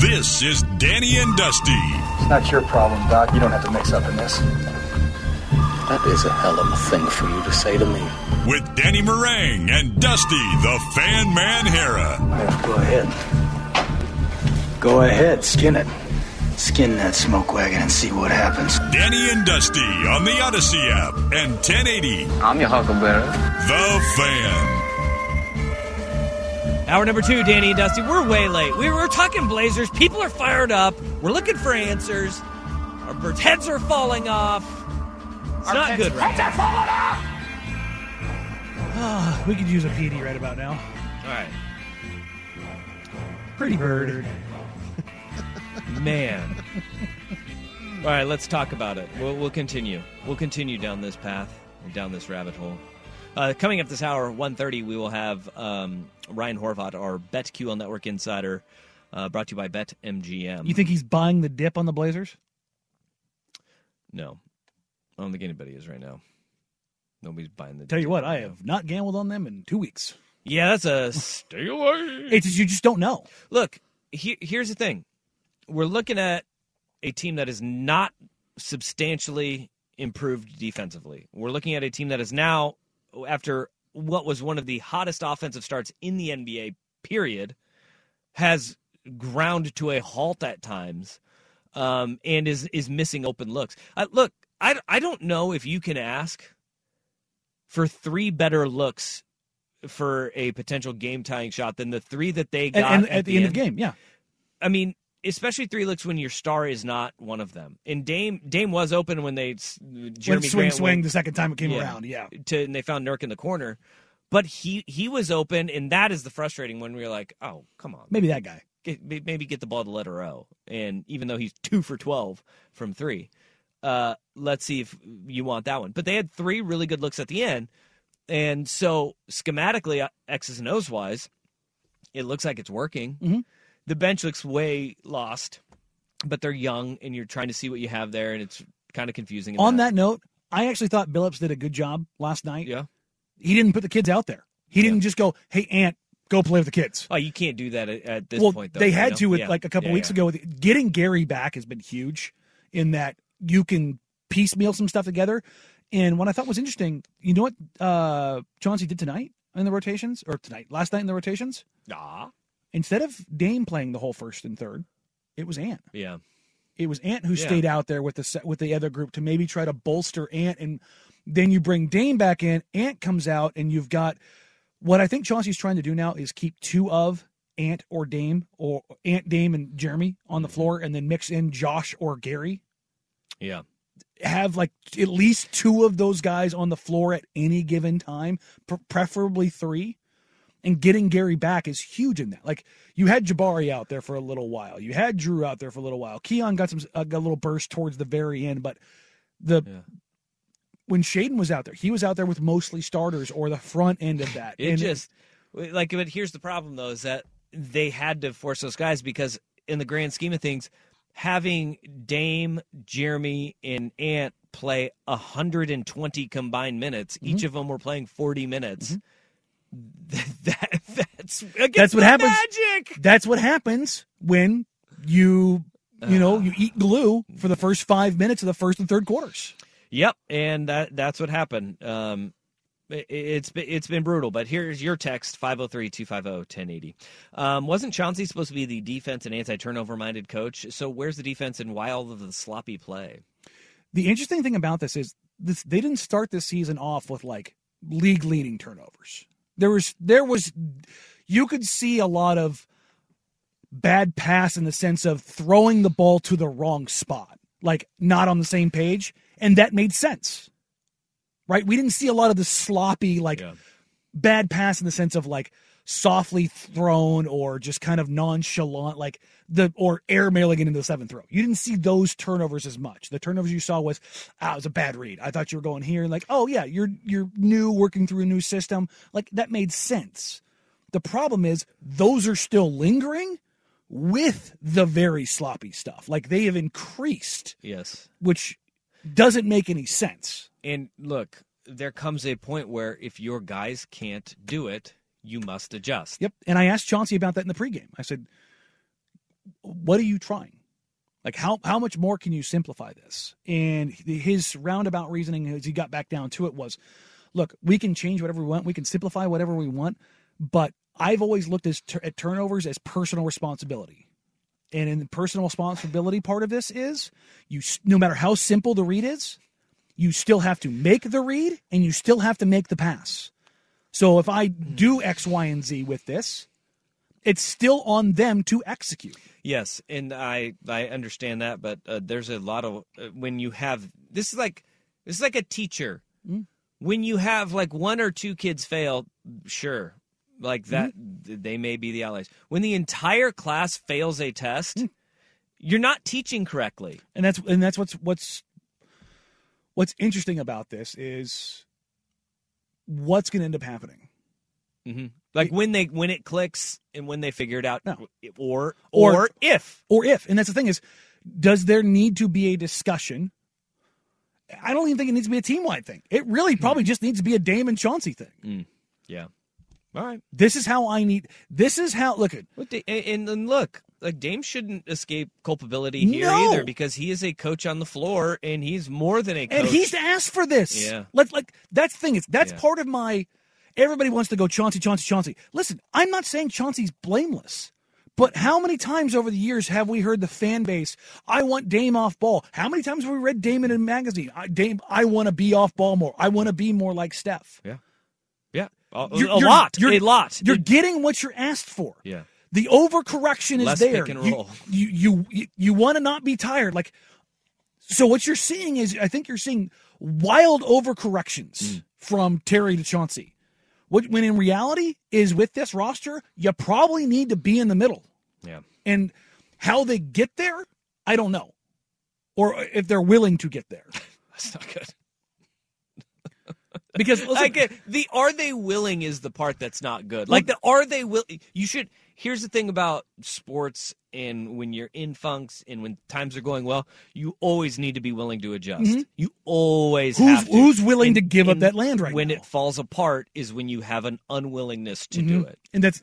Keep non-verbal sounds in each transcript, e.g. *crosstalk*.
This is Danny and Dusty. It's not your problem, Doc. You don't have to mix up in this. That is a hell of a thing for you to say to me. With Danny Marang and Dusty, the Fan Man Harrah. Yeah, go ahead. Go ahead, skin it. Skin that smoke wagon and see what happens. Danny and Dusty on the Audacy app and 1080. I'm your huckleberry. The Fan. Hour number two, Danny and Dusty. We're way late. We were talking Blazers. People are fired up. We're looking for answers. Our birds' heads are falling off. It's not good right Heads are falling off! Ah, we could use a PD right about now. All right. Pretty bird. *laughs* Man. All right, let's talk about it. We'll, we'll continue. We'll continue down this path, down this rabbit hole. Uh, coming up this hour, 1.30, we will have um, Ryan Horvat, our BetQL Network insider, uh, brought to you by BetMGM. You think he's buying the dip on the Blazers? No. I don't think anybody is right now. Nobody's buying the Tell you what, right I now. have not gambled on them in two weeks. Yeah, that's a stay away. It's just, you just don't know. Look, he, here's the thing. We're looking at a team that is not substantially improved defensively. We're looking at a team that is now, after what was one of the hottest offensive starts in the NBA, period, has ground to a halt at times um, and is, is missing open looks. Uh, look, I, I don't know if you can ask for three better looks for a potential game tying shot than the three that they got and at, the end of the game, yeah. I mean, especially three looks when your star is not one of them. And Dame Dame was open when they Jerami when swing Grant swing went- the second time it came Yeah. around, yeah. to and they found Nurk in the corner, but he he was open, and that is the frustrating when we're like, oh come on, Maybe that guy. get, maybe get the ball to letter O. And even though he's two for twelve from three, uh, let's see if you want that one. But they had three really good looks at the end, and so schematically, uh, X's and O's wise, it looks like it's working. Mhm. The bench looks way lost, but they're young, and you're trying to see what you have there, and it's kind of confusing. On that note, I actually thought Billups did a good job last night. yeah. He didn't put the kids out there. He didn't just go, "Hey, Ant, go play with the kids." Oh, you can't do that at, at this well, point. Though, they had know? to with Yeah. like a couple Yeah, weeks ago. With getting Gary back has been huge in that you can piecemeal some stuff together. And what I thought was interesting, you know what uh, Chauncey did tonight in the rotations, or tonight, last night in the rotations? Ah, Instead of Dame playing the whole first and third, it was Ant. yeah. It was Ant who Yeah. stayed out there with the with the other group to maybe try to bolster Ant, and then you bring Dame back in. Ant comes out, and you've got what I think Chauncey's trying to do now is keep two of Ant or Dame or Ant, Dame, and Jerami on Mm-hmm. the floor, and then mix in Josh or Gary. Yeah. Have like at least two of those guys on the floor at any given time, pre- preferably three. And getting Gary back is huge in that. Like you had Jabari out there for a little while, you had Drew out there for a little while. Keon got some uh, got a little burst towards the very end, but the Yeah. when Shaedon was out there, he was out there with mostly starters or the front end of that. *laughs* It And just like, but here's the problem though: is that they had to force those guys because, in the grand scheme of things, having Dame, Jerami, and Ant play 120 combined minutes, Mm-hmm. each of them were playing 40 minutes. *laughs* That, that's That's what happens. Magic. that's what happens when you you know you eat glue for the first five minutes of the first and third quarters. Yep, and that that's what happened. Um, It- It's been, it's been brutal, but here's your text 503 250 1080. Um, wasn't Chauncey supposed to be the defense and anti turnover minded coach? So where's the defense and why all of the sloppy play? The interesting thing about this is this they didn't start this season off with like league leading turnovers. There was there was you could see a lot of bad pass in the sense of throwing the ball to the wrong spot, like not on the same page, and that made sense. Right? We didn't see a lot of the sloppy like bad pass in the sense of like softly thrown or just kind of nonchalant, like the or airmailing it into the seventh row. You didn't see those turnovers as much. The turnovers you saw was, ah, it was a bad read. I thought you were going here, and like, oh yeah, you're you're new, working through a new system. Like that made sense. The problem is those are still lingering with the very sloppy stuff. Like they have increased, Yes. which doesn't make any sense. And look, there comes a point where if your guys can't do it, you must adjust. Yep. And I asked Chauncey about that in the pregame. I said, "What are you trying? Like how how much more can you simplify this?" And his roundabout reasoning as he got back down to it was, "Look, we can change whatever we want. We can simplify whatever we want, but I've always looked as at turnovers as personal responsibility." And in the personal responsibility part of this is you no matter how simple the read is, you still have to make the read and you still have to make the pass. So if I do X, Y, and Z with this, it's still on them to execute. Yes, and I I understand that, but uh, there's a lot of uh, when you have this is like this is like a teacher. When you have like one or two kids fail, sure, like that th- they may be the allies. When the entire class fails a test, you're not teaching correctly. And that's and that's what's what's what's interesting about this is what's going to end up happening. hmm Like when they when it clicks and when they figure it out, No. or, Or- or if Or if, and that's the thing is, does there need to be a discussion? I don't even think it needs to be a team wide thing. It really probably just needs to be a Dame and Chauncey thing. yeah. All right. This is how I need. This is how. Look at and, and look, like Dame shouldn't escape culpability here No. either because he is a coach on the floor and he's more than a coach. And he's asked for this. Yeah. Let like that's the thing. Is that's Yeah. part of my everybody wants to go Chauncey, Chauncey, Chauncey. Listen, I'm not saying Chauncey's blameless. But how many times over the years have we heard the fan base, I want Dame off ball? How many times have we read Dame in a magazine? I, Dame, I want to be off ball more. I want to be more like Steph. yeah, yeah, a, You're- a you're- lot, you're- a lot. You're getting what you're asked for. yeah, The overcorrection is Less there. pick and You-. You you you, you want to not be tired. Like so what you're seeing is I think you're seeing wild overcorrections Mm. from Terry to Chauncey. What when in reality is with this roster, you probably need to be in the middle. yeah. And how they get there, I don't know. Or if they're willing to get there. *laughs* That's not good. Because *laughs* listen, I get the are they willing is the part that's not good. Like the are they will you should here's the thing about sports and when you're in funks and when times are going well, you always need to be willing to adjust. You always Mm-hmm. Who's- have to. who's willing And- to give up that land right when now? it falls apart is when you have an unwillingness to do it. and that's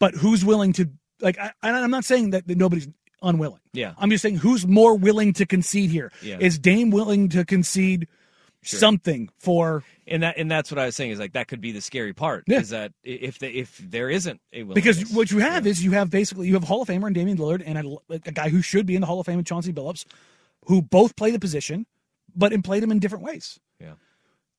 but who's willing to like I, i'm not saying that, that nobody's unwilling Yeah. i'm just saying who's more willing to concede here Yeah. is dame willing to concede something for And that and that's what I was saying is like that could be the scary part Yeah. is that if the, if there isn't a because what you have is you have basically you have Hall of Famer and Damian Lillard and a, a guy who should be in the Hall of Fame, and Chauncey Billups, who both play the position, but and played him in different ways. yeah.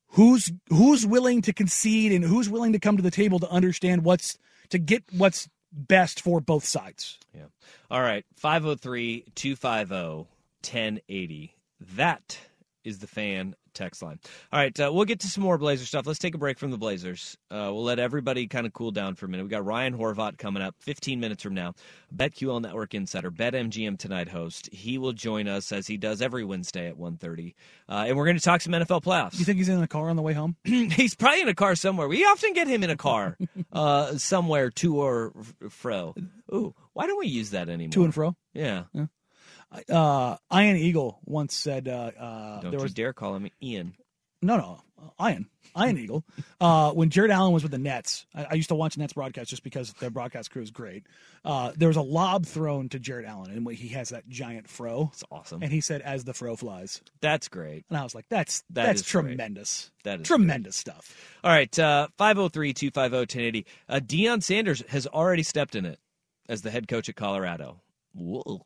Who's who's willing to concede and who's willing to come to the table to understand what's to get what's best for both sides. Yeah. All right. 503 250 1080. That is the fan text line. All right. Uh, we'll get to some more Blazer stuff. Let's take a break from the Blazers. Uh, we'll let everybody kind of cool down for a minute. We got Ryan Horvat coming up 15 minutes from now. BetQL Network Insider, BetMGM Tonight host. He will join us as he does every Wednesday at 1.30. Uh, and we're going to talk some NFL playoffs. You think he's in a car on the way home? *clears throat* He's probably in a car somewhere. We often get him in a car *laughs* uh, somewhere to or fro. Ooh, why don't we use that anymore? To and fro. Yeah. Uh, Ian Eagle once said, uh, uh, Don't "There you was dare call him Ian. no, no. Ian, Ian Eagle, uh, when Jarrett Allen was with the Nets, I, I used to watch Nets broadcast just because their broadcast crew is great. Uh, there was a lob thrown to Jarrett Allen, and he has that giant fro. It's awesome. And he said, "As the fro flies," That's great. and I was like, "That's That that's is great. tremendous. That is tremendous stuff." All right, uh, 503-250-1080. Uh, Deion Sanders has already stepped in it as the head coach at Colorado. Whoa.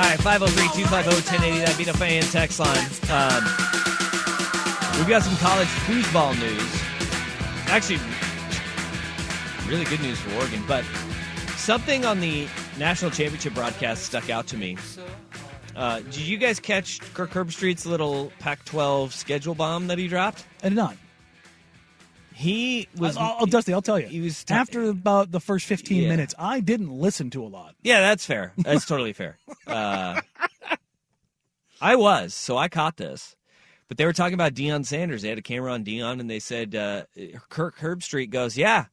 All right, 503-250-1080. That'd be the fan text line. Um, we've got some college foosball news. Actually, really good news for Oregon, but something on the national championship broadcast stuck out to me. Uh, did you guys catch Kirk Herbstreit's little Pac-12 schedule bomb that he dropped? I did not. He was. I'll, I'll- Dusty, I'll tell you. He was t- after about the first 15 Yeah. minutes, I didn't listen to a lot. Yeah, that's fair. That's totally fair. *laughs* Uh, I was, so I caught this. But they were talking about Deion Sanders. They had a camera on Deion, and they said uh, Kirk Herbstreit goes, "Yeah,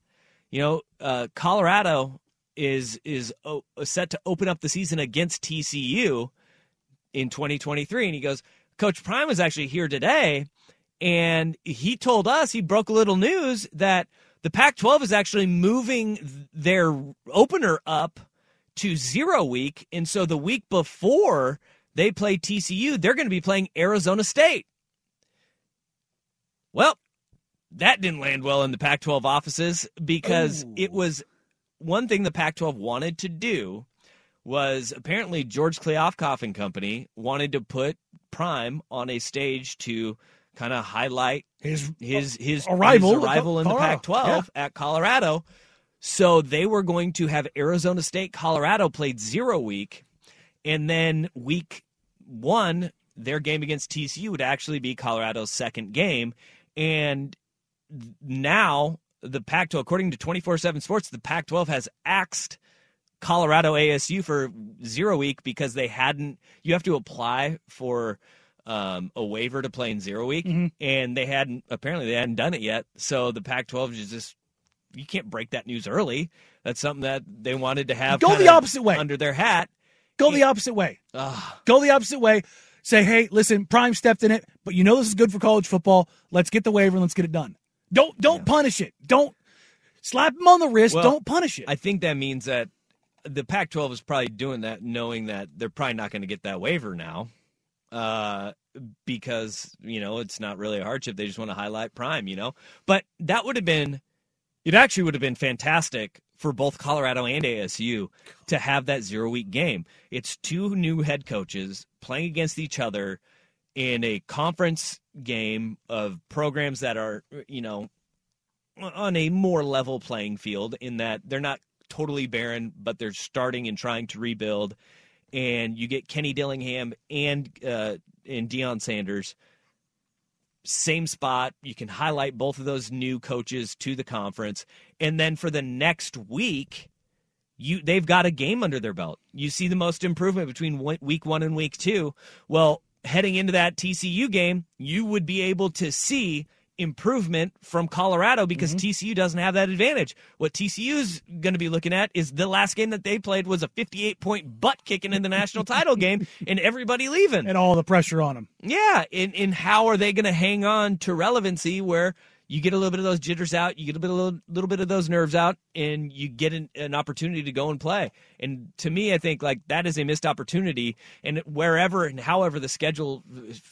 you know, uh, Colorado is is o- set to open up the season against TCU in 2023." And he goes, "Coach Prime was actually here today, and he told us he broke a little news that the Pac-12 is actually moving their opener up." to zero week. And so the week before they play TCU, they're going to be playing Arizona State. Well, that didn't land well in the Pac 12 offices because oh. it was one thing the Pac 12 wanted to do was apparently George Kliavkoff and company wanted to put Prime on a stage to kind of highlight His his uh, his arrival his arrival in the Pac-12 at Colorado. So they were going to have Arizona State, Colorado played zero week, and then week one, their game against TCU would actually be Colorado's second game, and now the Pac-12, according to 24/7 Sports, the Pac-12 has axed Colorado ASU for zero week because they hadn't. You have to apply for um, a waiver to play in zero week, and they hadn't. Apparently, they hadn't done it yet. So the Pac-12 is just you can't break that news early. That's something that they wanted to have Go the opposite way. under their hat. Go the opposite way. Go the opposite way. Say, hey, listen, Prime stepped in it, but you know this is good for college football. Let's get the waiver and let's get it done. Don't don't punish it. Don't slap him on the wrist. Well, don't punish it. I think that means that the Pac-12 is probably doing that, knowing that they're probably not going to get that waiver now, uh, because you know it's not really a hardship. They just want to highlight Prime, you know. But that would have been, it actually would have been fantastic for both Colorado and ASU to have that zero-week game. It's two new head coaches playing against each other in a conference game of programs that are, you know, on a more level playing field in that they're not totally barren, but they're starting and trying to rebuild. And you get Kenny Dillingham and uh, and Deion Sanders, same spot. You can highlight both of those new coaches to the conference, and then for the next week, you they've got a game under their belt. You see the most improvement between week one and week two. Well, heading into that TCU game, you would be able to see improvement from Colorado because Mm-hmm. TCU doesn't have that advantage. What TCU's going to be looking at is the last game that they played was a 58 point butt kicking in the national *laughs* title game and everybody leaving. And all the pressure on them. Yeah, and, and how are they going to hang on to relevancy where you get a little bit of those jitters out, you get a bit a little, little bit of those nerves out, and you get an, an opportunity to go and play. And to me, I think like that is a missed opportunity. And wherever and however the schedule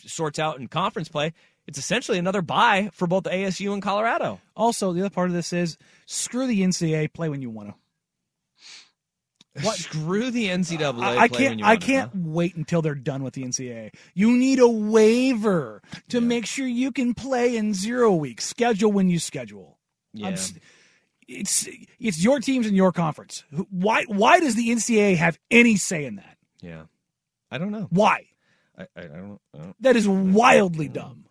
sorts out in conference play, it's essentially another bye for both ASU and Colorado. Also, the other part of this is screw the NCAA, play when you want to. What? Screw the NCAA. I, I can't. when you I can't huh? wait until they're done with the NCAA. You need a waiver to make sure you can play in zero weeks. Schedule when you schedule. I'm Yeah. s- It's it's your teams in your conference. Why why does the NCAA have any say in that? Yeah. I don't know. Why? I, I, I don't. I don't That is wildly dumb.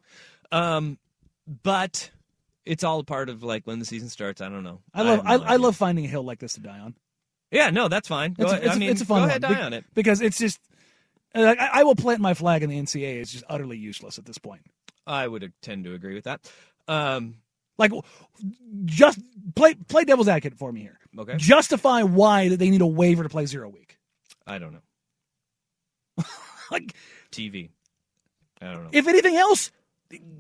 Um, but it's all a part of like when the season starts. I don't know. I love I, no I idea. love finding a hill like this to die on. Yeah, no, that's fine. It's, a- it's, I mean, it's a fun go ahead, die Be- on it. because it's just I, I will plant my flag in the NCAA. It's just utterly useless at this point. I would tend to agree with that. Um, Like, just play play devil's advocate for me here. okay, Justify why that they need a waiver to play zero week. I don't know. *laughs* Like, TV. I don't know. if anything else,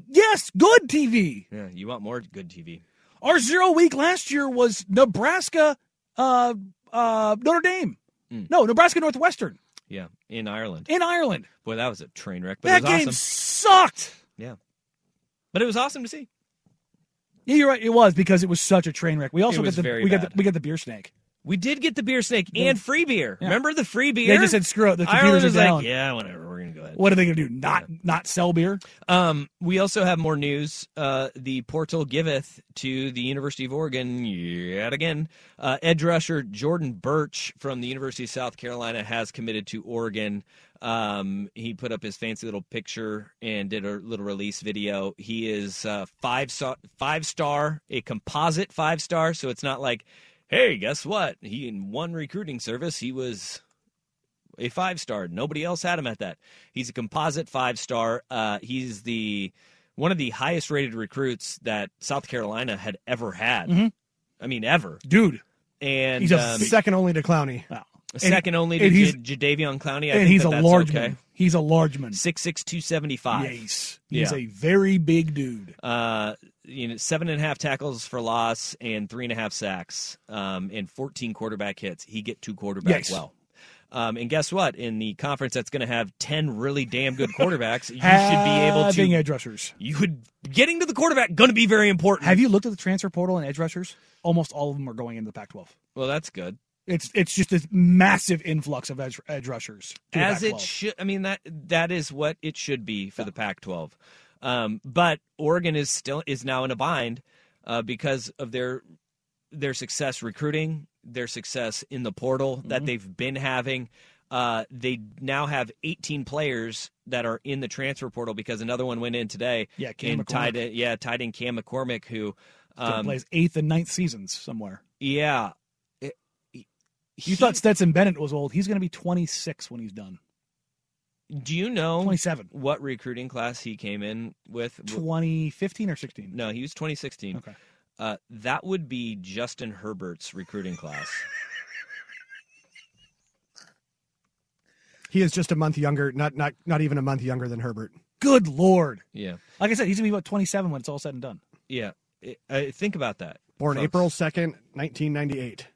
yes, good TV. yeah, you want more good TV? Our zero week last year was Nebraska, uh, uh, Notre Dame. Mm. No, Nebraska Northwestern Yeah, in Ireland. in Ireland. Boy, that was a train wreck, but that it was game awesome. sucked. Yeah, but it was awesome to see. Yeah, you're right. It was because it was such a train wreck. We also got the we got the, we got the beer snake. We did get the beer snake and free beer. Yeah. Remember the free beer? They just said screw it. The Ireland computers are was down. like, yeah, whatever. We're gonna go ahead. What are they going to do? Not not sell beer? Um, we also have more news. Uh, the portal giveth to the University of Oregon yet again. Uh, edge rusher Jordan Burch from the University of South Carolina has committed to Oregon. Um, he put up his fancy little picture and did a little release video. He is uh, five star, five star, a composite five star. So it's not like, hey, guess what? He in one recruiting service he was a five star. Nobody else had him at that. He's a composite five star. Uh, he's the one of the highest rated recruits that South Carolina had ever had. Mhm. I mean, ever. Dude, And He's a um, Second only to Clowney. wow. second only to J- Jadeveon Clowney. I and think he's that a that's large okay. man. He's a large man. Six six two seventy five. Yes, he's Yeah. a very big dude. Uh, you know, seven and a half tackles for loss and three and a half sacks, um, and fourteen quarterback hits. He get two quarterbacks Yes. well. Um, and guess what? In the conference that's going to have ten really damn good *laughs* quarterbacks, you should be able Having to. edge rushers. You would getting to the quarterback going to be very important. Have you looked at the transfer portal and edge rushers? Almost all of them are going into the Pac-12. well, that's good. It's it's just this massive influx of edge, edge rushers. As it should. I mean that that is what it should be for the Pac-12. Um, but Oregon is still is now in a bind uh, because of their their success recruiting, their success in the portal Mm-hmm. that they've been having. Uh, they now have 18 players that are in the transfer portal because another one went in today. Yeah, Cam and tight end, yeah, tight end Cam McCormick, who, um, plays eighth and ninth seasons somewhere. yeah, it- You he- thought Stetson Bennett was old. He's going to be 26 when he's done. Do you know 27. what recruiting class he came in with? 2015 or 16? No, he was 2016. Okay. Uh, that would be Justin Herbert's recruiting class. He is just a month younger, not not not even a month younger than Herbert. Good lord. Yeah, Like I said, he's going to be about 27 when it's all said and done. yeah. It- uh, think about that. Born folks. April second, nineteen ninety eight.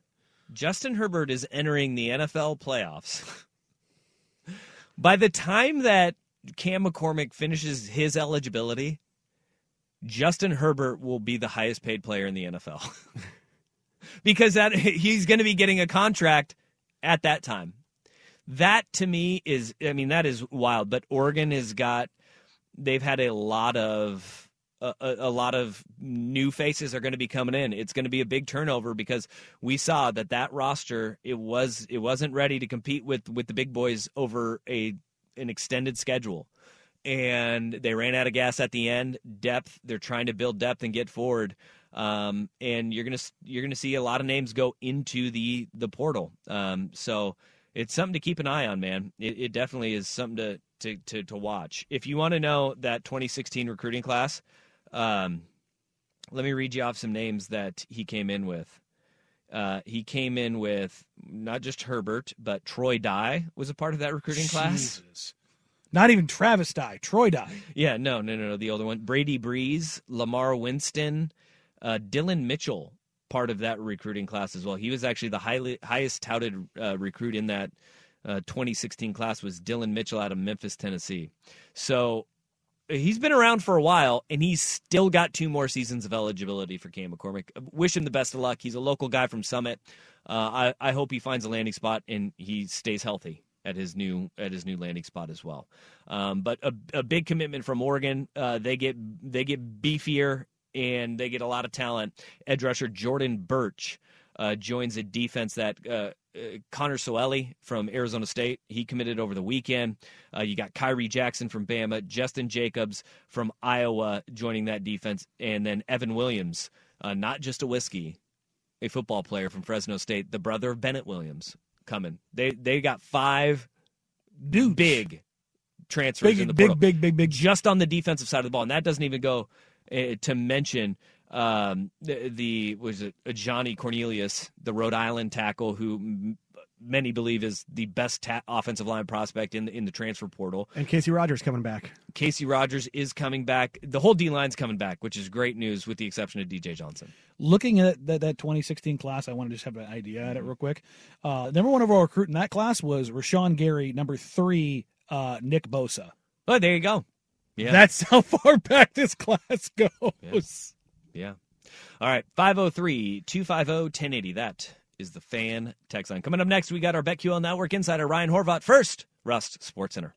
Justin Herbert is entering the NFL playoffs. *laughs* By the time that Cam McCormick finishes his eligibility, Justin Herbert will be the highest paid player in the NFL. *laughs* because that he's going to be getting a contract at that time. That to me is I mean that is wild, but Oregon has got they've had a lot of a, a, lot of new faces are going to be coming in. It's going to be a big turnover because we saw that that roster it was it wasn't ready to compete with with the big boys over a an extended schedule. And they ran out of gas at the end. Depth, they're trying to build depth and get forward. Um, and you're gonna you're gonna see a lot of names go into the the portal. Um, so it's something to keep an eye on, man. It, it definitely is something to, to, to, to watch. If you want to know that 2016 recruiting class, um, let me read you off some names that he came in with. Uh, he came in with not just Herbert, but Troy Dye was a part of that recruiting class. Not even Travis Dye, Troy Dye. Yeah, no, no, no, no. The older one, Brady Breeze, Lamar Winston, uh, Dillon Mitchell, part of that recruiting class as well. He was actually the highly highest touted uh, recruit in that uh, 2016 class was Dillon Mitchell out of Memphis, Tennessee. So he's been around for a while, and he's still got two more seasons of eligibility for Cam McCormick. Wish him the best of luck. He's a local guy from Summit. Uh, I, I hope he finds a landing spot and he stays healthy at his new at his new landing spot as well. Um, but a, a big commitment from Oregon. Uh, they get they get beefier and they get a lot of talent. Edge rusher Jordan Burch uh, joins a defense that uh, uh, Connor Soelle from Arizona State. He committed over the weekend. Uh, you got Khyree Jackson from Bama, Jestin Jacobs from Iowa joining that defense, and then Evan Williams, uh, not just a whiskey, a football player from Fresno State, the brother of Bennett Williams coming. They they got five big transfers Big, in the big, portal big, big, big. just on the defensive side of the ball, and that doesn't even go uh, to mention um, the, the was it uh, Johnny Cornelius, the Rhode Island tackle, who m- many believe is the best ta- offensive line prospect in the, in the transfer portal. And Casey Rogers coming back. Casey Rogers is coming back. The whole D line's coming back, which is great news, with the exception of DJ Johnson. Looking at that, that 2016 class, I want to just have an idea at it real quick. Uh, number one overall recruit in that class was Rashan Gary. Number three, uh, Nick Bosa. Oh, there you go. Yeah, That's how far *laughs* back this class goes. Yeah. All right. 503 250 1080. That is the fan text line. Coming up next, we got our BetQL Network insider, Ryan Horvat. First, Rust Sports Center.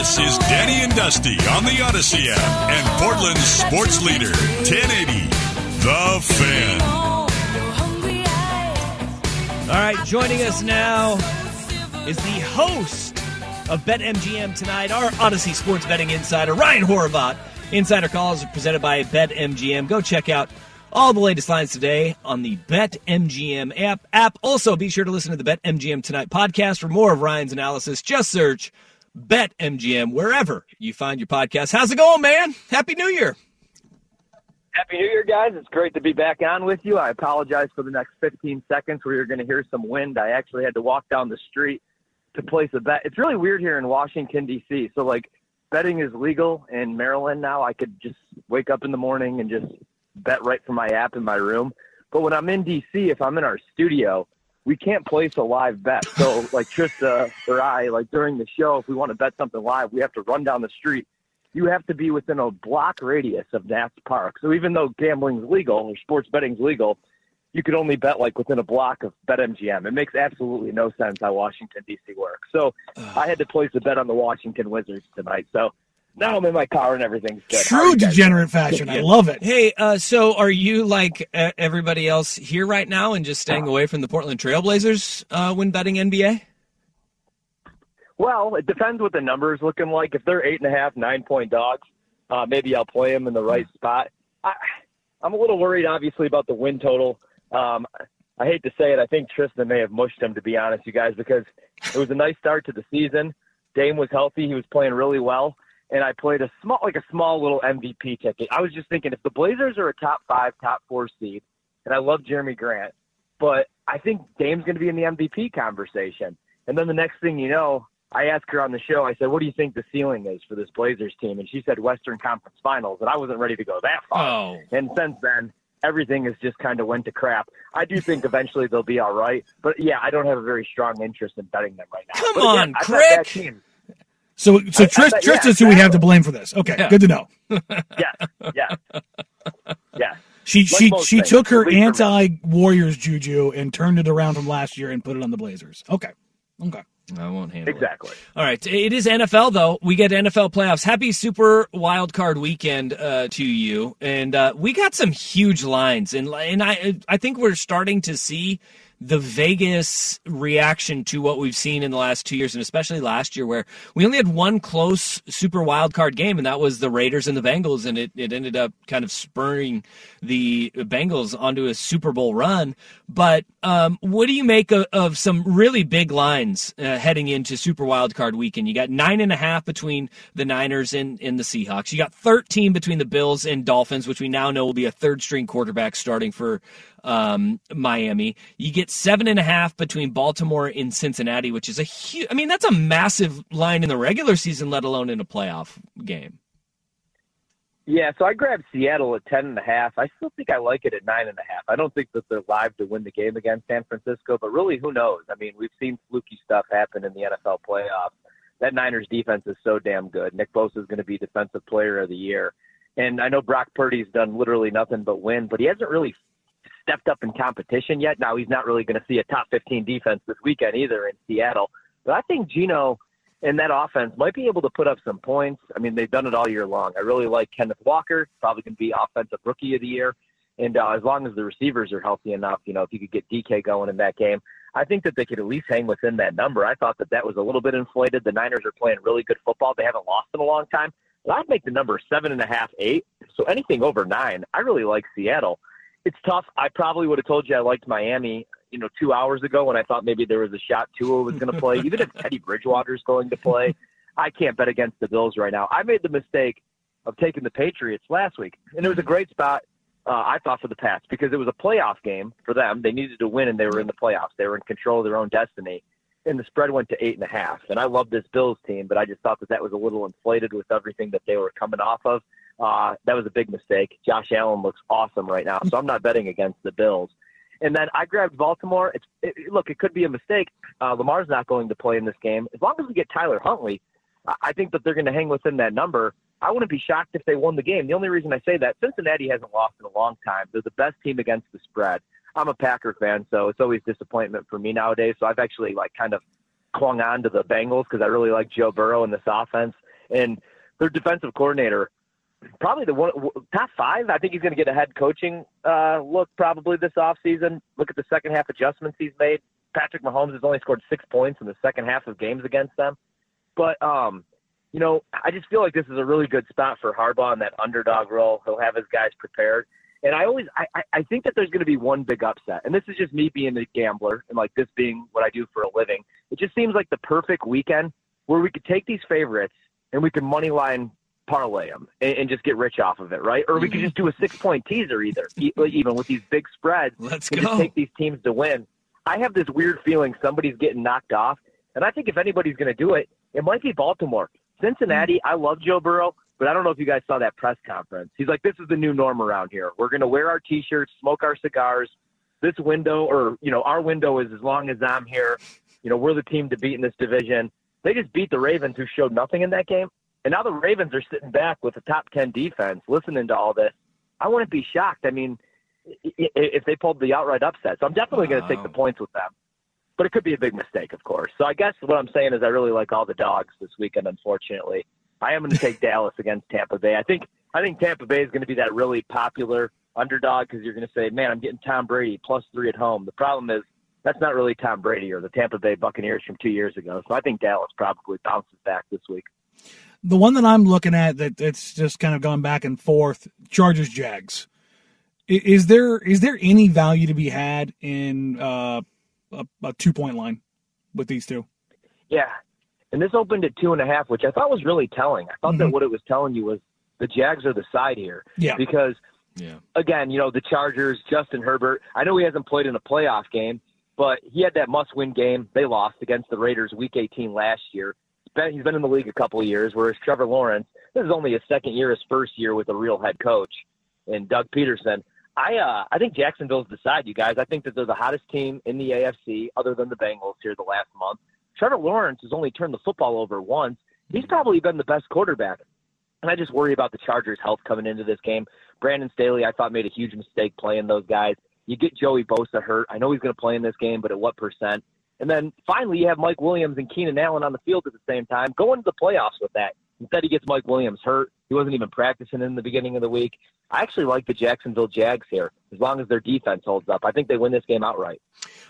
This is Danny and Dusty on the Audacy app and Portland's sports leader, 1080. The Fan. All right. Joining us now is the host of BetMGM tonight, our Audacy Sports Betting Insider, Ryan Horvat. Insider calls are presented by BetMGM. Go check out all the latest lines today on the BetMGM app. App. Also, be sure to listen to the BetMGM Tonight podcast for more of Ryan's analysis. Just search BetMGM wherever you find your podcast. How's it going, man? Happy New Year. Happy New Year, guys. It's great to be back on with you. I apologize for the next 15 seconds where you're going to hear some wind. I actually had to walk down the street to place a bet. It's really weird here in Washington, D.C. So, like, betting is legal in Maryland now. I could just wake up in the morning and just bet right from my app in my room. But when I'm in D.C., if I'm in our studio, we can't place a live bet. So, like Trysta uh, or I, like during the show, if we want to bet something live, we have to run down the street you have to be within a block radius of Nats Park. So even though gambling's legal or sports betting's legal, you could only bet like within a block of BetMGM. It makes absolutely no sense how Washington D.C. works. So I had to place a bet on the Washington Wizards tonight. So now I'm in my car and everything's good. True degenerate fashion. I love it. Hey, uh, so are you like uh, everybody else here right now and just staying away from the Portland Trailblazers uh, when betting NBA? Well, it depends what the number is looking like. If they're eight and a half, nine point dogs, uh, maybe I'll play them in the right spot. I, I'm a little worried, obviously, about the win total. Um, I hate to say it. I think Tristan may have mushed him, to be honest, you guys, because it was a nice start to the season. Dame was healthy. He was playing really well. And I played a small, like a small little MVP ticket. I was just thinking if the Blazers are a top five, top four seed, and I love Jerami Grant, but I think Dame's going to be in the MVP conversation. And then the next thing you know, I asked her on the show, I said, what do you think the ceiling is for this Blazers team? And she said Western Conference Finals. And I wasn't ready to go that far. Oh. And since then, everything has just kind of went to crap. I do think eventually they'll be all right. But yeah, I don't have a very strong interest in betting them right now. Come again, on, I bet that Krick. Team- So, so I- I Trist, bet- yeah, Tristan's who we have to blame for this. Okay, Yeah. good to know. *laughs* yeah, yeah, yes. She Like she she things, took her at least for me. anti Warriors juju and turned it around from last year and put it on the Blazers. Okay, okay. I won't handle it. Exactly. All right, it is NFL though. We get NFL playoffs. Happy Super Wild Card Weekend uh, to you, and uh, we got some huge lines, and and I I think we're starting to see the Vegas reaction to what we've seen in the last two years, and especially last year, where we only had one close super wild card game, and that was the Raiders and the Bengals, and it, it ended up kind of spurring the Bengals onto a Super Bowl run. But um, what do you make of, of some really big lines uh, heading into Super Wild Card weekend? You got nine and a half between the Niners and, and the Seahawks. You got 13 between the Bills and Dolphins, which we now know will be a third string quarterback starting for um, Miami. You get seven and a half between Baltimore and Cincinnati, which is a huge. I mean, that's a massive line in the regular season, let alone in a playoff game. Yeah, so I grabbed Seattle at ten and a half. I still think I like it at nine and a half. I don't think that they're live to win the game against San Francisco, but really, who knows? I mean, we've seen fluky stuff happen in the NFL playoffs. That Niners defense is so damn good. Nick Bosa is going to be Defensive Player of the Year, and I know Brock Purdy's done literally nothing but win, but he hasn't really stepped up in competition yet. Now he's not really going to see a top 15 defense this weekend either in Seattle. But I think Geno and that offense might be able to put up some points. I mean, they've done it all year long. I really like Kenneth Walker, probably going to be offensive rookie of the year. And uh, as long as the receivers are healthy enough, you know, if you could get DK going in that game, I think that they could at least hang within that number. I thought that that was a little bit inflated. The Niners are playing really good football. They haven't lost in a long time. But I'd make the number seven and a half, eight. So anything over nine, I really like Seattle it's tough. I probably would have told you I liked Miami, you know, two hours ago when I thought maybe there was a shot Tua was going to play. *laughs* Even if Teddy Bridgewater's going to play, I can't bet against the Bills right now. I made the mistake of taking the Patriots last week, and it was a great spot. Uh, I thought for the Pats because it was a playoff game for them. They needed to win, and they were in the playoffs. They were in control of their own destiny, and the spread went to eight and a half. And I love this Bills team, but I just thought that that was a little inflated with everything that they were coming off of. Uh, that was a big mistake. Josh Allen looks awesome right now, so I'm not betting against the Bills. And then I grabbed Baltimore. It's it, look, it could be a mistake. Uh, Lamar's not going to play in this game. As long as we get Tyler Huntley, I think that they're going to hang within that number. I wouldn't be shocked if they won the game. The only reason I say that, Cincinnati hasn't lost in a long time. They're the best team against the spread. I'm a Packer fan, so it's always disappointment for me nowadays. So I've actually like kind of clung on to the Bengals because I really like Joe Burrow in this offense and their defensive coordinator probably the one top five. I think he's going to get a head coaching uh, look probably this offseason. Look at the second half adjustments he's made. Patrick Mahomes has only scored six points in the second half of games against them. But um, you know, I just feel like this is a really good spot for Harbaugh in that underdog role. He'll have his guys prepared. And I always I, I think that there's going to be one big upset. And this is just me being a gambler and like this being what I do for a living. It just seems like the perfect weekend where we could take these favorites and we could money line parlay them and, and, just get rich off of it, right? Or we could mm-hmm. just do a six point teaser either, even with these big spreads. Let's go. Take these teams to win. I have this weird feeling somebody's getting knocked off, and I think if anybody's going to do it, it might be Baltimore. Cincinnati, mm. I love Joe Burrow, but I don't know if you guys saw that press conference. He's like, "This is the new norm around here. We're going to wear our t-shirts, smoke our cigars. This window, or you know, our window is as long as I'm here. You know, we're the team to beat in this division." They just beat the Ravens, who showed nothing in that game. And now the Ravens are sitting back with a top 10 defense listening to all this. I wouldn't be shocked. I mean, if they pulled the outright upset. So I'm definitely wow. going to take the points with them. But it could be a big mistake, of course. So I guess what I'm saying is I really like all the dogs this weekend, unfortunately. I am going to take *laughs* Dallas against Tampa Bay. I think I think Tampa Bay is going to be that really popular underdog because you're going to say, man, I'm getting Tom Brady plus three at home. The problem is that's not really Tom Brady or the Tampa Bay Buccaneers from two years ago. So I think Dallas probably bounces back this week. The one that I'm looking at that it's just kind of going back and forth, Chargers Jags. Is there is there any value to be had in uh, a, a two point line with these two? Yeah, and this opened at two and a half, which I thought was really telling. I thought mm-hmm. that what it was telling you was the Jags are the side here. Yeah, because yeah. again, you know the Chargers, Justin Herbert. I know he hasn't played in a playoff game, but he had that must-win game. They lost against the Raiders Week 18 last year been, he's been in the league a couple years, whereas Trevor Lawrence, this is only his second year, his first year with a real head coach, and Doug Pederson. I uh, I think Jacksonville's the side, you guys. I think that they're the hottest team in the AFC, other than the Bengals here the last month. Trevor Lawrence has only turned the football over once. He's probably been the best quarterback. And I just worry about the Chargers' health coming into this game. Brandon Staley, I thought, made a huge mistake playing those guys. You get Joey Bosa hurt. I know he's going to play in this game, but at what percent? And then finally, you have Mike Williams and Keenan Allen on the field at the same time. Go into the playoffs with that. Instead, he gets Mike Williams hurt. He wasn't even practicing in the beginning of the week. I actually like the Jacksonville Jags here, as long as their defense holds up. I think they win this game outright.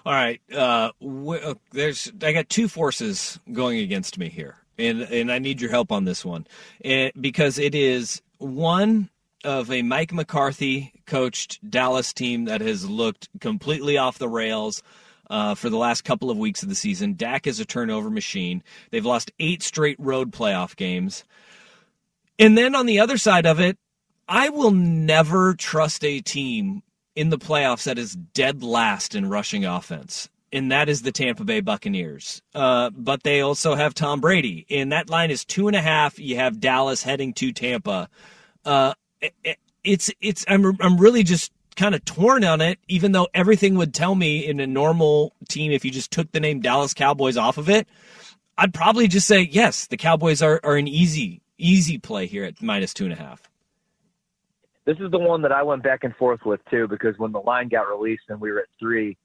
All right, uh, wh- uh, there's I got two forces going against me here, and and I need your help on this one, and because it is one of a Mike McCarthy coached Dallas team that has looked completely off the rails. Uh, for the last couple of weeks of the season, Dak is a turnover machine. They've lost eight straight road playoff games. And then on the other side of it, I will never trust a team in the playoffs that is dead last in rushing offense. And that is the Tampa Bay Buccaneers. Uh, but they also have Tom Brady. And that line is two and a half. You have Dallas heading to Tampa. Uh, it, it's, it's, I'm, I'm really just kind of torn on it, even though everything would tell me in a normal team, if you just took the name Dallas Cowboys off of it, I'd probably just say, yes, the Cowboys are, are an easy, easy play here at minus two and a half. This is the one that I went back and forth with too, because when the line got released and we were at three,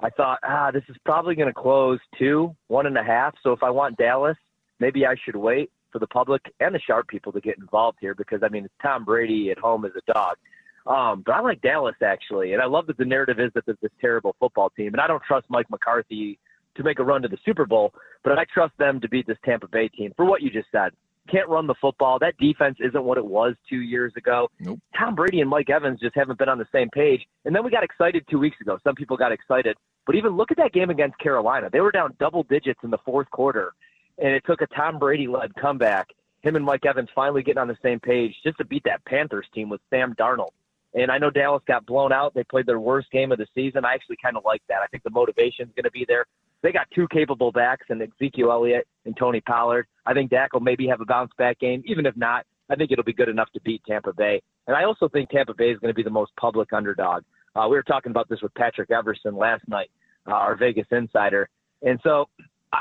I thought, ah, this is probably going to close two, one and a half. So if I want Dallas, maybe I should wait for the public and the sharp people to get involved here because I mean, Tom Brady at home as a dog. Um, but I like Dallas actually, and I love that the narrative is that there's this terrible football team, and I don't trust Mike McCarthy to make a run to the Super Bowl, but I trust them to beat this Tampa Bay team for what you just said. Can't run the football. That defense isn't what it was two years ago. Nope. Tom Brady and Mike Evans just haven't been on the same page. And then we got excited two weeks ago. Some people got excited. But even look at that game against Carolina. They were down double digits in the fourth quarter, and it took a Tom Brady led comeback. Him and Mike Evans finally getting on the same page just to beat that Panthers team with Sam Darnold. And I know Dallas got blown out. They played their worst game of the season. I actually kind of like that. I think the motivation is going to be there. They got two capable backs and Ezekiel Elliott and Tony Pollard. I think Dak will maybe have a bounce back game. Even if not, I think it'll be good enough to beat Tampa Bay. And I also think Tampa Bay is going to be the most public underdog. Uh, we were talking about this with Patrick Everson last night, uh, our Vegas insider. And so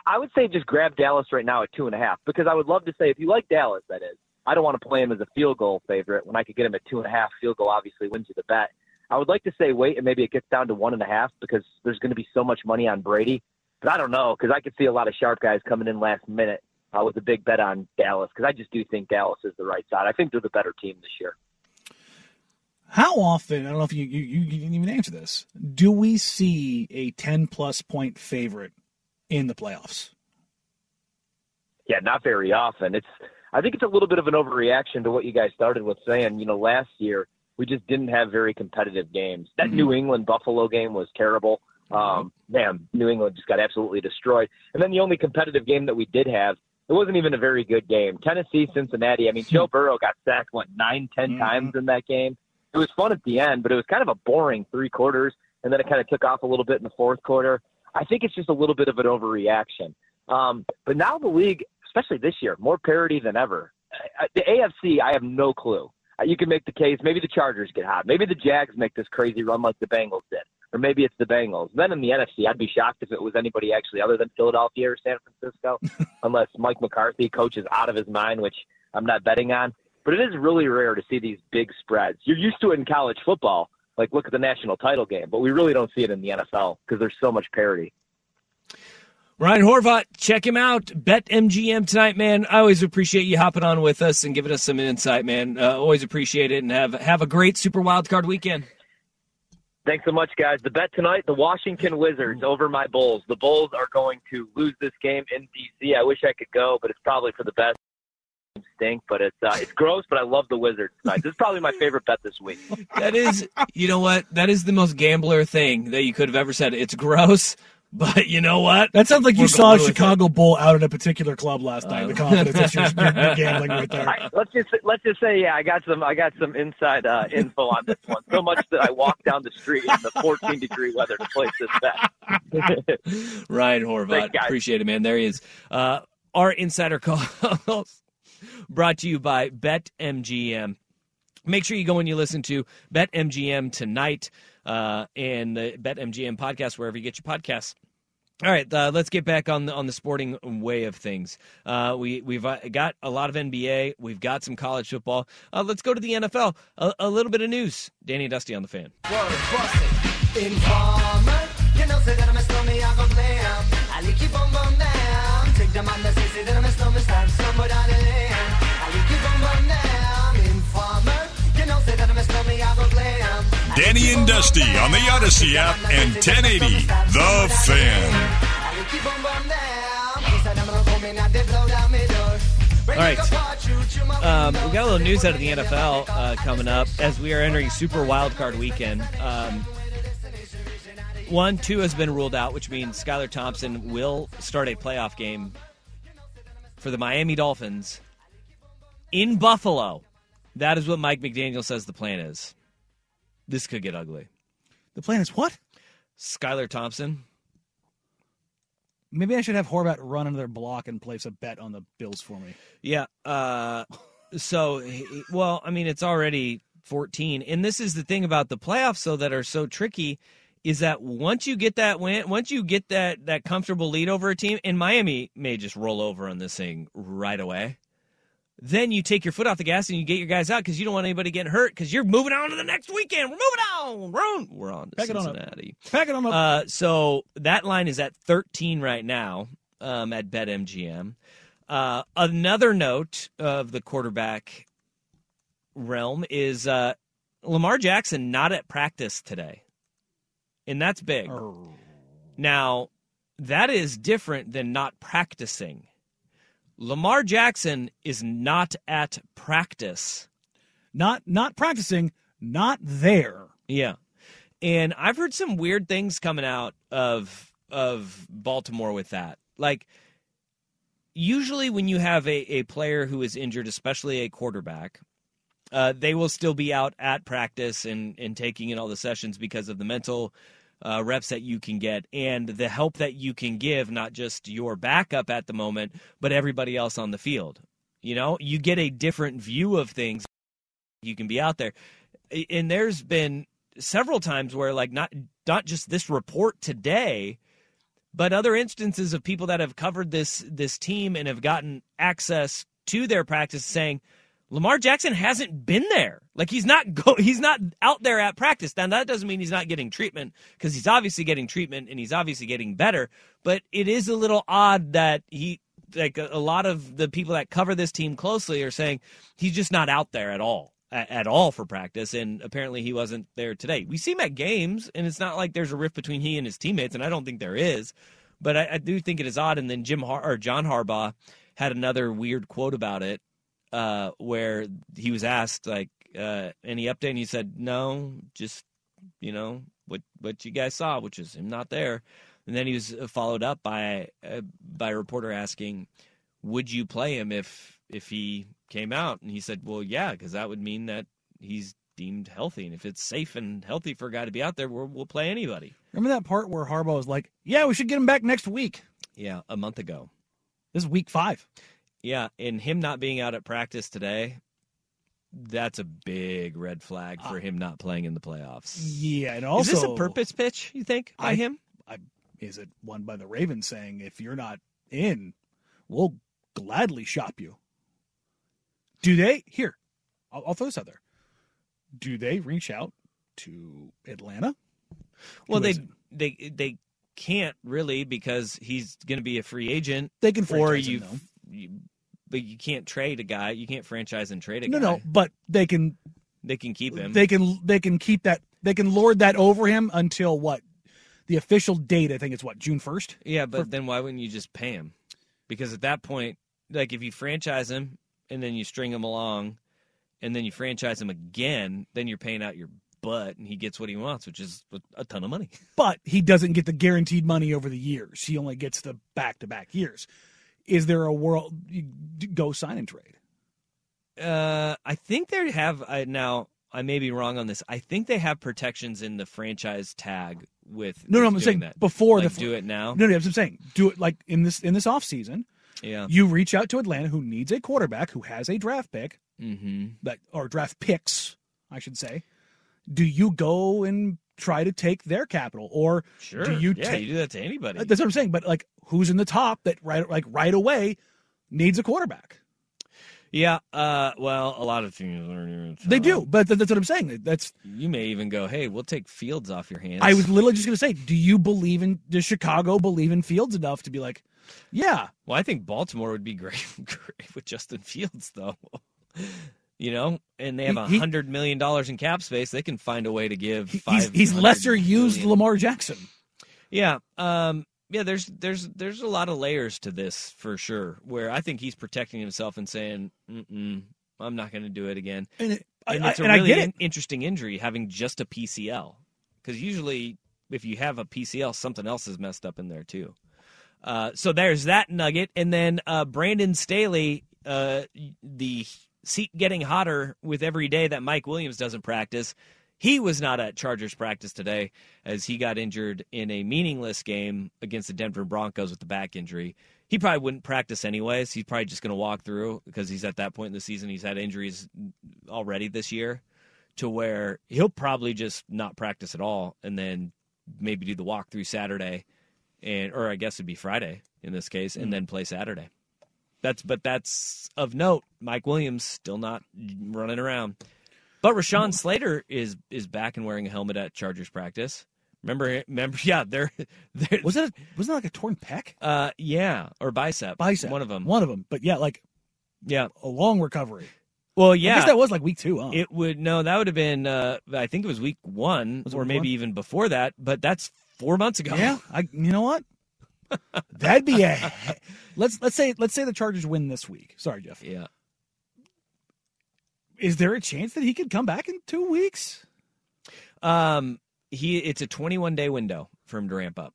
I would say just grab Dallas right now at two and a half because I would love to say if you like Dallas, that is. I don't want to play him as a field goal favorite when I could get him at two and a half. Field goal obviously wins you the bet. I would like to say wait and maybe it gets down to one and a half because there's going to be so much money on Brady. But I don't know because I could see a lot of sharp guys coming in last minute uh, with a big bet on Dallas because I just do think Dallas is the right side. I think they're the better team this year. How often, I don't know if you, you, you can even answer this, do we see a 10 plus point favorite in the playoffs? Yeah, not very often. It's I think it's a little bit of an overreaction to what you guys started with saying. You know, last year we just didn't have very competitive games. That mm-hmm. New England Buffalo game was terrible. Um, man, New England just got absolutely destroyed. And then the only competitive game that we did have, it wasn't even a very good game. Tennessee, Cincinnati. I mean, Joe Burrow got sacked what nine, ten mm-hmm. times in that game. It was fun at the end, but it was kind of a boring three quarters, and then it kind of took off a little bit in the fourth quarter. I think it's just a little bit of an overreaction. Um, but now the league especially this year, more parity than ever. The AFC, I have no clue. Uh, you can make the case. Maybe the Chargers get hot. Maybe the Jags make this crazy run like the Bengals did, or maybe it's the Bengals. Then in the NFC, I'd be shocked if it was anybody actually other than Philadelphia or San Francisco, *laughs* unless Mike McCarthy coaches out of his mind, which I'm not betting on. But it is really rare to see these big spreads. You're used to it in college football. Like look at the national title game, but we really don't see it in the NFL because there's so much parity. Ryan Horvat, check him out. Bet MGM tonight, man. I always appreciate you hopping on with us and giving us some insight, man. Uh, always appreciate it, and have have a great Super Wild Card weekend. Thanks so much, guys. The bet tonight: the Washington Wizards over my Bulls. The Bulls are going to lose this game in DC. I wish I could go, but it's probably for the best. Stink, but it's uh, it's gross. But I love the Wizards tonight. This is probably my favorite bet this week. That is, you know what? That is the most gambler thing that you could have ever said. It's gross, but you know what? That sounds like you We're saw a Chicago it. Bull out at a particular club last night. Uh, the confidence you're, you're, *laughs* gambling right there. I, let's just let's just say, yeah, I got some I got some inside uh, info on this one. So much that I walked down the street in the 14 degree weather to place this bet. *laughs* Ryan Horvat, appreciate it, man. There he is. Uh, our insider calls *laughs* brought to you by BetMGM. Make sure you go and you listen to BetMGM tonight uh, and the BetMGM podcast wherever you get your podcasts. All right, uh, let's get back on the on the sporting way of things. Uh, we we've uh, got a lot of NBA. We've got some college football. Uh, let's go to the NFL. A, a, little bit of news. Danny Dusty on the fan. Danny and Dusty on the Audacy app and 1080 The Fan. All right. Um, we got a little news out of the NFL uh, coming up as we are entering Super Wild Card Weekend. Um, one, Tua has been ruled out, which means Skylar Thompson will start a playoff game for the Miami Dolphins in Buffalo. That is what Mike McDaniel says the plan is. This could get ugly. The plan is what? Skylar Thompson. Maybe I should have Horvat run another block and place a bet on the Bills for me. Yeah. Uh, so, well, I mean, it's already 14. And this is the thing about the playoffs, though, that are so tricky is that once you get that win, once you get that, that comfortable lead over a team, and Miami may just roll over on this thing right away, then you take your foot off the gas and you get your guys out because you don't want anybody getting hurt because you're moving on to the next weekend. We're moving on. We're on. We're on to Pack it on up. Cincinnati. Pack it on up. Uh, so that line is at 13 right now um, at BetMGM. Uh, another note of the quarterback realm is uh, Lamar Jackson not at practice today, and that's big. Now, that is different than not practicing. Lamar Jackson is not at practice. Not not practicing, not there. Yeah. And I've heard some weird things coming out of of Baltimore with that. Like usually when you have a, a player who is injured, especially a quarterback, uh, they will still be out at practice and, and taking in all the sessions because of the mental uh, reps that you can get and the help that you can give, not just your backup at the moment, but everybody else on the field. You know, you get a different view of things. You can be out there. And there's been several times where, like, not not just this report today, but other instances of people that have covered this this team and have gotten access to their practice saying Lamar Jackson hasn't been there. Like he's not go *laughs* he's not out there at practice. Now that doesn't mean he's not getting treatment because he's obviously getting treatment and he's obviously getting better, but it is a little odd that he like a, a lot of the people that cover this team closely are saying he's just not out there at all at, at all for practice and apparently he wasn't there today. We see him at games and it's not like there's a rift between he and his teammates and I don't think there is, but I, I do think it is odd and then Jim Har- or John Harbaugh had another weird quote about it uh, where he was asked like uh, any update, and he said no, just you know what what you guys saw, which is him not there. And then he was followed up by uh, by a reporter asking, "Would you play him if if he came out?" And he said, "Well, yeah, because that would mean that he's deemed healthy, and if it's safe and healthy for a guy to be out there, we'll, we'll play anybody." Remember that part where Harbaugh was like, "Yeah, we should get him back next week." Yeah, a month ago. This is week five. Yeah, and him not being out at practice today, that's a big red flag for uh, him not playing in the playoffs. Yeah, and also is this a purpose pitch? You think by I- him? I, is it one by the Ravens saying if you're not in, we'll gladly shop you? Do they here? I'll, I'll throw this out there. Do they reach out to Atlanta? Well, Who they is it? they they can't really because he's going to be a free agent. They can or you, you, but you can't trade a guy. You can't franchise and trade a no, guy. no, no. but they can They can keep him. they can they can keep that they can lord that over him until what the official date i think it's what june 1st yeah, but then why wouldn't you just pay him? Because at that point, like if you franchise him and then you string him along, and then you franchise him again, then you're paying out your butt, and he gets what he wants, which is a- a ton of money. but he doesn't get the guaranteed money over the years he only gets the back-to-back years is there a world go sign and trade Uh, I think they have I now. I may be wrong on this. I think they have protections in the franchise tag with. no no i'm saying that. before Like, the do it now. no no i'm saying do it like in this in this off season Yeah. you reach out to atlanta who needs a quarterback who has a draft pick Mm-hmm. that or draft picks i should say do you go and try to take their capital or Sure. do you yeah, take you do that to anybody. That's what I'm saying. But like, who's in the top that right like right away needs a quarterback? yeah. Uh. Well, a lot of teams are. They do, but th- that's what I'm saying. That's You may even go, hey, we'll take Fields off your hands. I was literally just going to say, do you believe in does Chicago believe in Fields enough to be like, yeah, Well, I think Baltimore would be *laughs* great, great with Justin Fields, though. You know, and they have a hundred million dollars in cap space. They can find a way to give He's, five. he's lesser used Lamar Jackson. Yeah, um, yeah. There's there's there's a lot of layers to this for sure. Where I think he's protecting himself and saying, Mm-mm, "I'm not going to do it again." And, it, And I, it's a really it. interesting injury having just a PCL because usually if you have a PCL, something else is messed up in there too. Uh, so there's that nugget, and then uh, Brandon Staley, uh, the seat getting hotter with every day that Mike Williams doesn't practice. He was not at Chargers practice today as he got injured in a meaningless game against the Denver Broncos with the back injury. He probably wouldn't practice anyways. He's probably just going to walk through because he's at that point in the season. He's had injuries already this year to where he'll probably just not practice at all and then maybe do the walk through Saturday and or I guess it'd be Friday in this case and mm. then play Saturday. That's but that's of note. Mike Williams still not running around. But Rashawn Slater is is back and wearing a helmet at Chargers practice. Remember remember *laughs* yeah, they're Was it wasn't it like a torn pec? uh yeah, or bicep. Bicep. One of them. One of them. But yeah, like Yeah. a long recovery. Well, I yeah. guess that was like week two, huh? It would no, that would have been. Uh, I think it was week one, Was or week maybe one? even before that. But that's four months ago. Yeah, I. You know what? That'd be a. Let's let's say let's say the Chargers win this week. Sorry, Jeff. yeah. Is there a chance that he could come back in two weeks? Um, he it's a 21 day window for him to ramp up.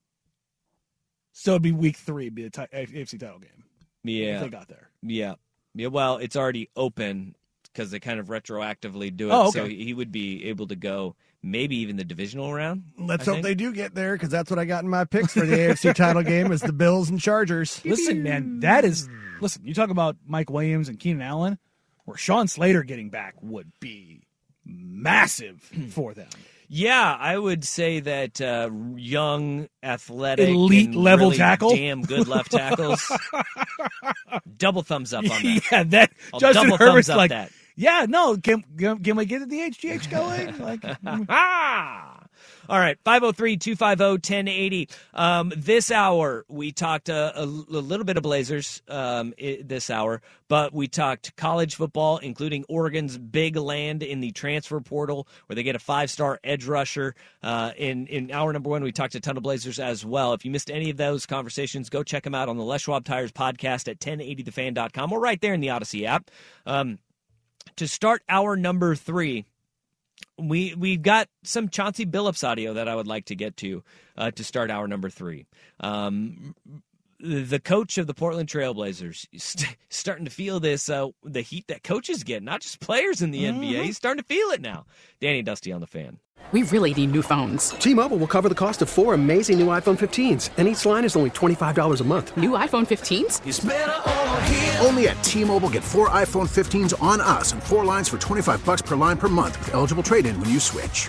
So it'd be week three, be the AFC title game. Yeah, If they got there. yeah, yeah. Well, it's already open because they kind of retroactively do it. Oh, So he would be able to go maybe even the divisional round. Let's I hope think. they do get there because that's what I got in my picks for the AFC *laughs* title game is the Bills and Chargers. *laughs* Listen, man, that is. Listen, you talk about Mike Williams and Keenan Allen, Rashawn Slater getting back would be massive *clears throat* for them. Yeah, I would say that uh, young, athletic, Elite and level really tackle? damn good left tackles. *laughs* Double thumbs up on that. yeah, that I'll Justin double Herbert's thumbs up like, that. Yeah, no, can, can we get the HGH going? *laughs* Like, *laughs* Ah! All right, 503-250-1080. Um, this hour, we talked uh, a, a little bit of Blazers um, i- this hour, but we talked college football, including Oregon's big land in the transfer portal, where they get a five-star edge rusher. Uh, in, in hour number one, we talked a ton of Blazers as well. If you missed any of those conversations, go check them out on the Les Schwab Tires podcast at 1080thefan.com or right there in the Audacy app. Um, to start our number three, we we've got some Chauncey Billups audio that I would like to get to uh, to start our number three. Um, the coach of the Portland Trailblazers *laughs* st- starting to feel this uh, the heat that coaches get, not just players in the NBA. He's starting to feel it now. Danny Dusty on the fan. We really need new phones. T-Mobile will cover the cost of four amazing new iPhone 15s, and each line is only $25 a month. New iPhone 15s? Only at T-Mobile get four iPhone 15s on us and four lines for 25 bucks per line per month with eligible trade-in when you switch.